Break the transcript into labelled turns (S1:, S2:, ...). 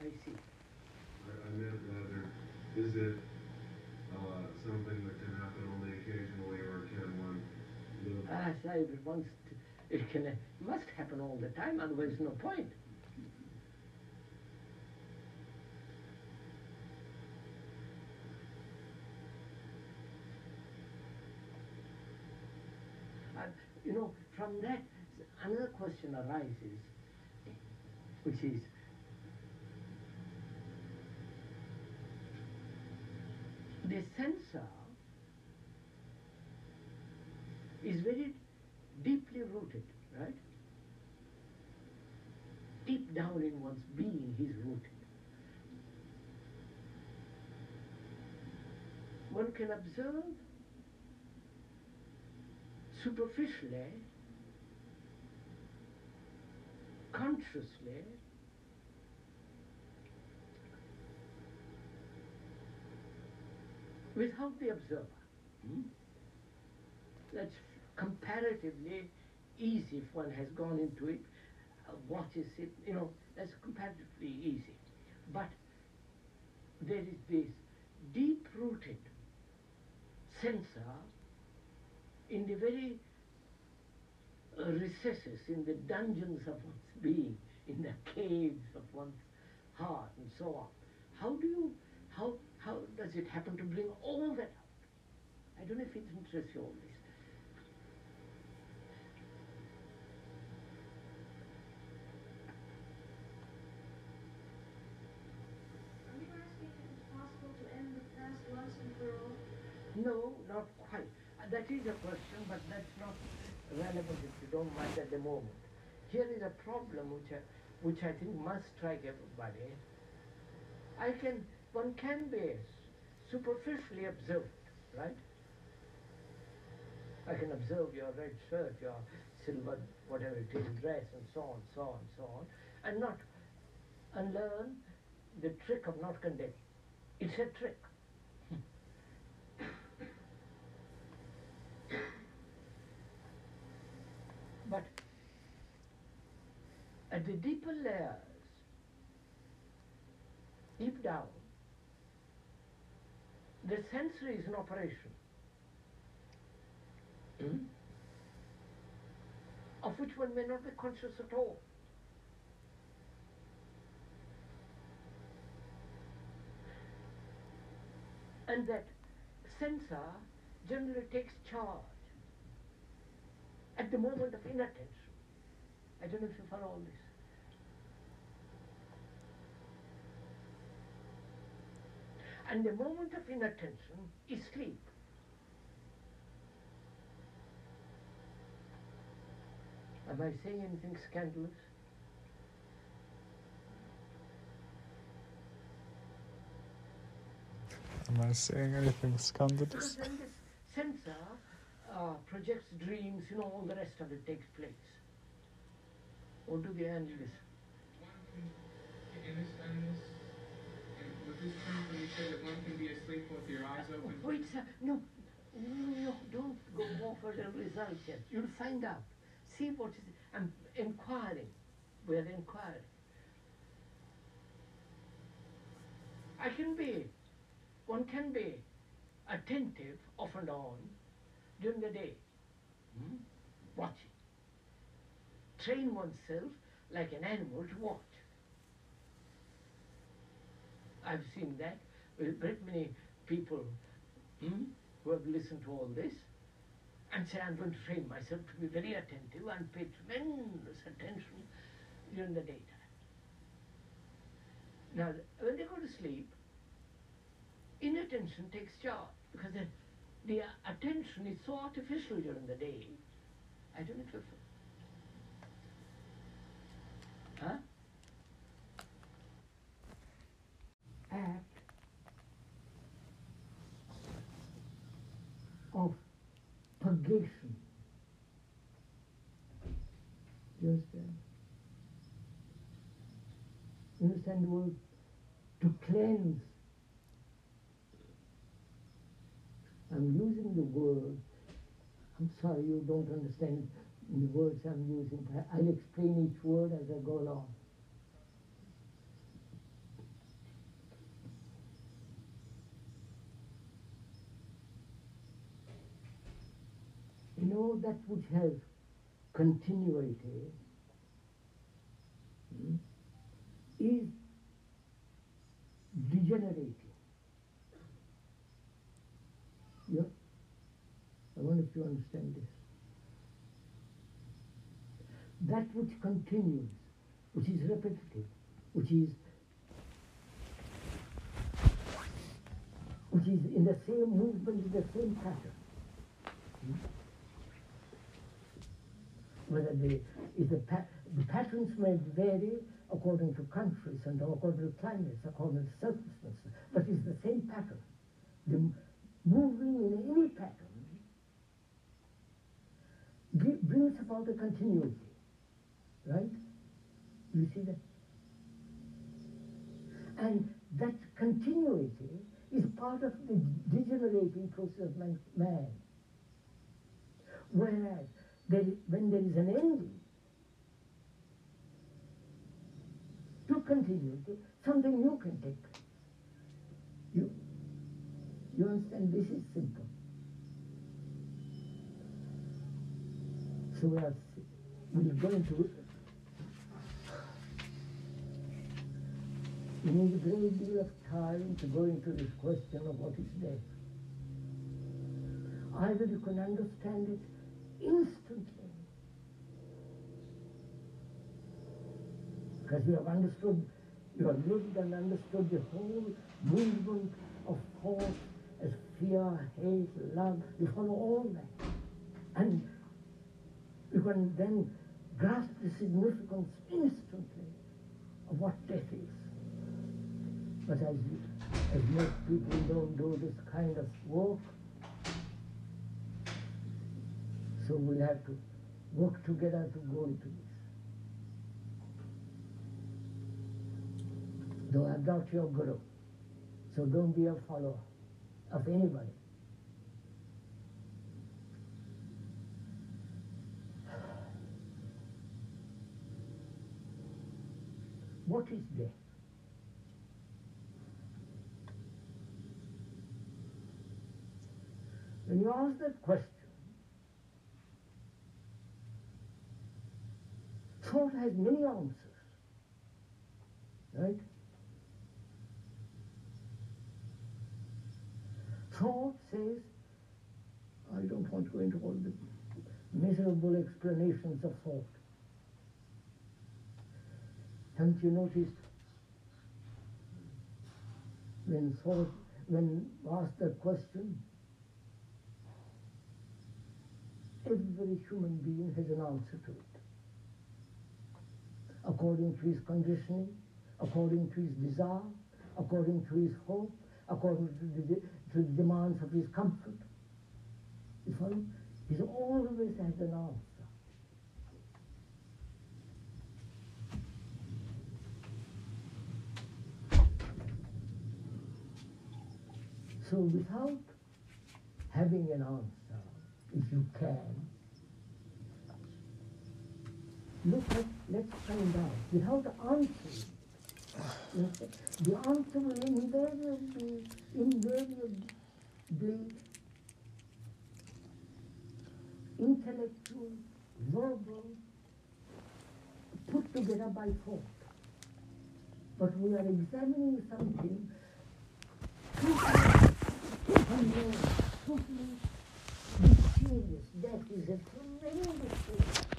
S1: I see.
S2: I, I meant rather, is it, uh, something that can happen only occasionally, or can one live?
S1: As I once, it can, it must happen all the time, otherwise no point. And, you know, from that, another question arises, which is, the censor is very deeply rooted, right? Deep down in one's being, he's rooted. One can observe superficially, consciously, without the observer. Hmm? That's comparatively easy if one has gone into it, uh, watches it, you know, that's comparatively easy. But there is this deep rooted censor in the very uh, recesses, in the dungeons of one's being, in the caves of one's heart, and so on. How do you, how, how does it happen to bring all that out? I don't know if it interests you all this.
S3: Are you asking if it's possible to end the past once and for all?
S1: No, not quite. Uh, That is a question, but that's not relevant if you don't mind at the moment. Here is a problem which I, which I think must strike everybody. I can, one can be superficially observed, right? I can observe your red shirt, your silver, whatever it is, dress, and so on, so on, so on, and not unlearn the trick of not condemning. It's a trick. But at the deeper layers, deep down, the sensory is in operation, Hmm? of which one may not be conscious at all. And that censor generally takes charge at the moment of inattention. I don't know if you follow all this. And the moment of inattention is sleep. Am I saying anything scandalous?
S4: Am I saying anything
S1: Because
S4: scandalous?
S1: then this censor uh, projects dreams, you know, all the rest of it takes place. Or do they handle this?
S5: One can, in this, in this, in, with this term, when you that one can be asleep with your eyes open.
S1: Wait, sir. No, no, don't go for the result yet. You'll find out. See what is. I'm inquiring. We're inquiring. I can be. One can be attentive off and on during the day, hmm? watching. Train oneself like an animal to watch. I've seen that with a many people hmm, who have listened to all this and say, I'm going to train myself to be very attentive and pay tremendous attention during the daytime. Now, when they go to sleep, inattention takes charge because the, the attention is so artificial during the day. I don't know if Act of purgation. Do you understand? You understand the word to cleanse? I'm using the word. I'm sorry you don't understand the words I'm using. I'll explain each word as I go along. That which has continuity hmm, is degenerating. Yeah? I wonder if you understand this. That which continues, which is repetitive, which is which is in the same movement, in the same pattern. Hmm? Whether the, is the, pa- the patterns may vary according to countries and according to climates, according to circumstances, but it's the same pattern. The moving in any pattern brings about a continuity, right? You see that? And that continuity is part of the degenerating process of man. Whereas when there is an ending to continuity, something new can take place. You, you understand? This is simple. So we are, we are going to We need a great deal of time to go into this question of what is death. Either you can understand it instantly, because you have understood, you have lived and understood the whole movement of thought as fear, hate, love, you follow all that. And you can then grasp the significance instantly of what death is. But as, as most people don't do this kind of work, so we'll have to work together to go into this. Though I'm not your guru, so don't be a follower of anybody. What is death? When you ask that question, thought has many answers, right? Thought says, I don't want to go into all the miserable explanations of thought. Haven't you noticed when thought, when asked that question, every human being has an answer to it. According to his conditioning, according to his desire, according to his hope, according to the, to the demands of his comfort. You follow? He always has an answer. So without having an answer, if you can, look let's find out, We have the answer. the answer will invariably, invariably intellectual, verbal, put together by thought. But we are examining something totally unknown, totally mysterious. That is a